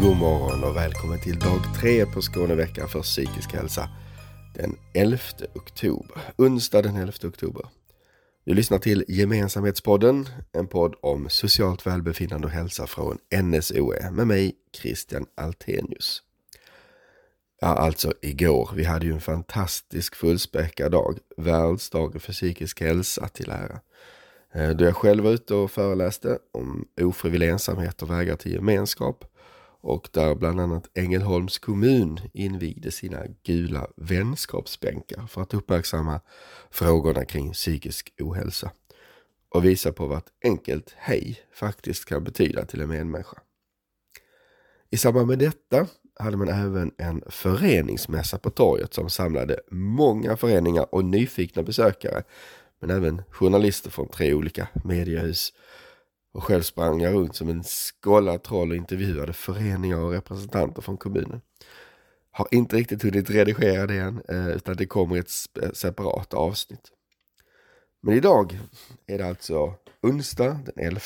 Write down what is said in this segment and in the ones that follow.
God morgon och välkommen till dag tre på Skåneveckan för psykisk hälsa. Den 11 oktober, onsdag den 11 oktober. Du lyssnar till Gemensamhetspodden, en podd om socialt välbefinnande och hälsa från NSOE med mig Christian Altenius. Ja, alltså igår. Vi hade ju en fantastisk fullspäckad dag. Världsdagen för psykisk hälsa till ära. Eh, då jag själv var ute och föreläste om ofrivillig ensamhet och vägar till gemenskap. Och där bland annat Ängelholms kommun invigde sina gula vänskapsbänkar för att uppmärksamma frågorna kring psykisk ohälsa. Och visa på vad ett enkelt hej faktiskt kan betyda till en medmänniska. I samband med detta hade man även en föreningsmässa på torget som samlade många föreningar och nyfikna besökare. Men även journalister från tre olika mediehus. Och själv sprang jag runt som en skållad troll och intervjuade föreningar och representanter från kommunen. Har inte riktigt hunnit redigera det än, eh, utan det kommer i ett separat avsnitt. Men idag är det alltså onsdag den 11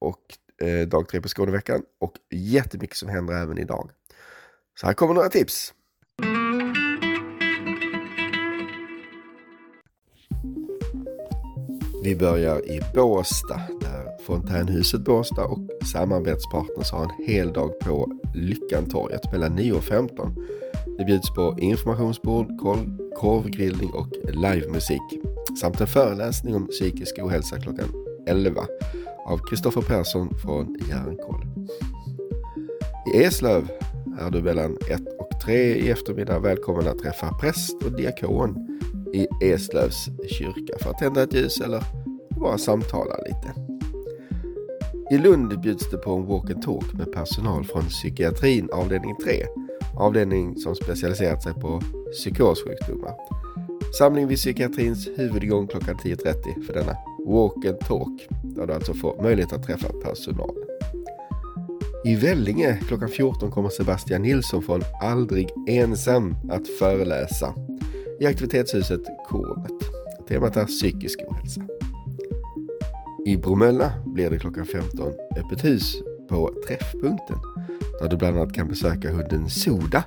och eh, dag tre på Skåneveckan och jättemycket som händer även idag. Så här kommer några tips. Vi börjar i Båstad Fontänhuset Båstad och samarbetspartners har en hel dag på Lyckantorget mellan 9 och 15. Det bjuds på informationsbord, korvgrillning och livemusik samt en föreläsning om psykisk ohälsa klockan 11 av Kristoffer Persson från Järnkoll. I Eslöv är du mellan 1 och 3 i eftermiddag välkommen att träffa präst och diakon i Eslövs kyrka för att tända ett ljus eller bara samtala lite. I Lund bjuds det på en walk and talk med personal från psykiatrin avdelning 3, avdelning som specialiserat sig på psykossjukdomar. Samling vid psykiatrins huvudgång klockan 10.30 för denna walk and talk, där du alltså får möjlighet att träffa personal. I Vellinge klockan 14 kommer Sebastian Nilsson från Aldrig ensam att föreläsa i aktivitetshuset Korvet. Temat är psykisk ohälsa. I Bromölla blir det klockan 15 öppet hus på Träffpunkten där du bland annat kan besöka hunden Soda,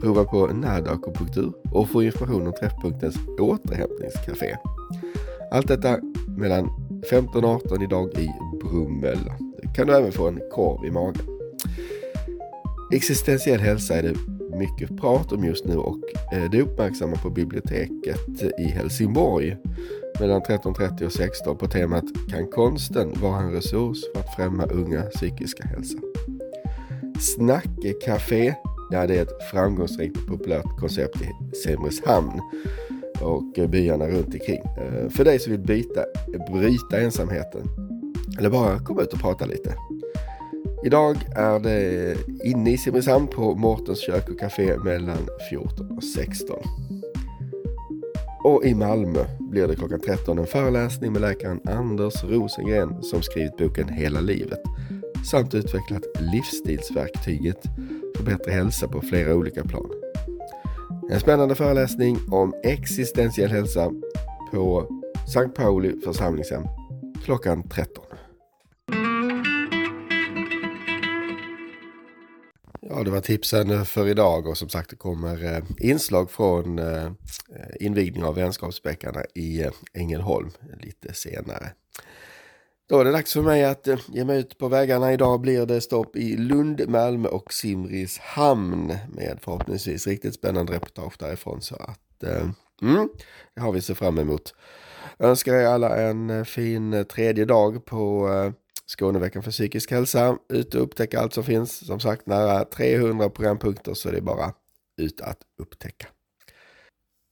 prova på närdakupunktur och få information om Träffpunktens återhämtningscafé. Allt detta mellan 15 och 18 idag i Bromölla. kan du även få en korv i magen. Existentiell hälsa är det mycket prat om just nu och eh, det uppmärksammar på biblioteket i Helsingborg mellan 13.30 och 16 på temat Kan konsten vara en resurs för att främja unga psykiska hälsa? Snackecafé, ja det är ett framgångsrikt och populärt koncept i Simrishamn och byarna runt omkring. Eh, för dig som vill byta, bryta ensamheten eller bara komma ut och prata lite. Idag är det inne i Simrishamn på Mårtens kök och café mellan 14 och 16. Och i Malmö blir det klockan 13 en föreläsning med läkaren Anders Rosengren som skrivit boken Hela livet samt utvecklat livsstilsverktyget för bättre hälsa på flera olika plan. En spännande föreläsning om existentiell hälsa på Sankt Pauli församlingshem klockan 13. Ja, det var tipsen för idag och som sagt det kommer eh, inslag från eh, invigningen av vänskapsbäckarna i eh, Ängelholm lite senare. Då är det dags för mig att ge mig ut på vägarna. Idag blir det stopp i Lund, Malmö och Simrishamn med förhoppningsvis riktigt spännande reportage därifrån. Så att mm, det har vi se fram emot. Jag önskar er alla en fin tredje dag på Skåneveckan för psykisk hälsa. Ut och upptäcka allt som finns. Som sagt, nära 300 programpunkter så det är bara ut att upptäcka.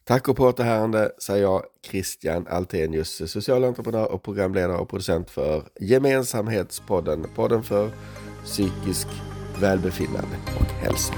Tack och på återhörande säger jag Christian Altenius, socialentreprenör och programledare och producent för Gemensamhetspodden. Podden för psykisk välbefinnande och hälsa.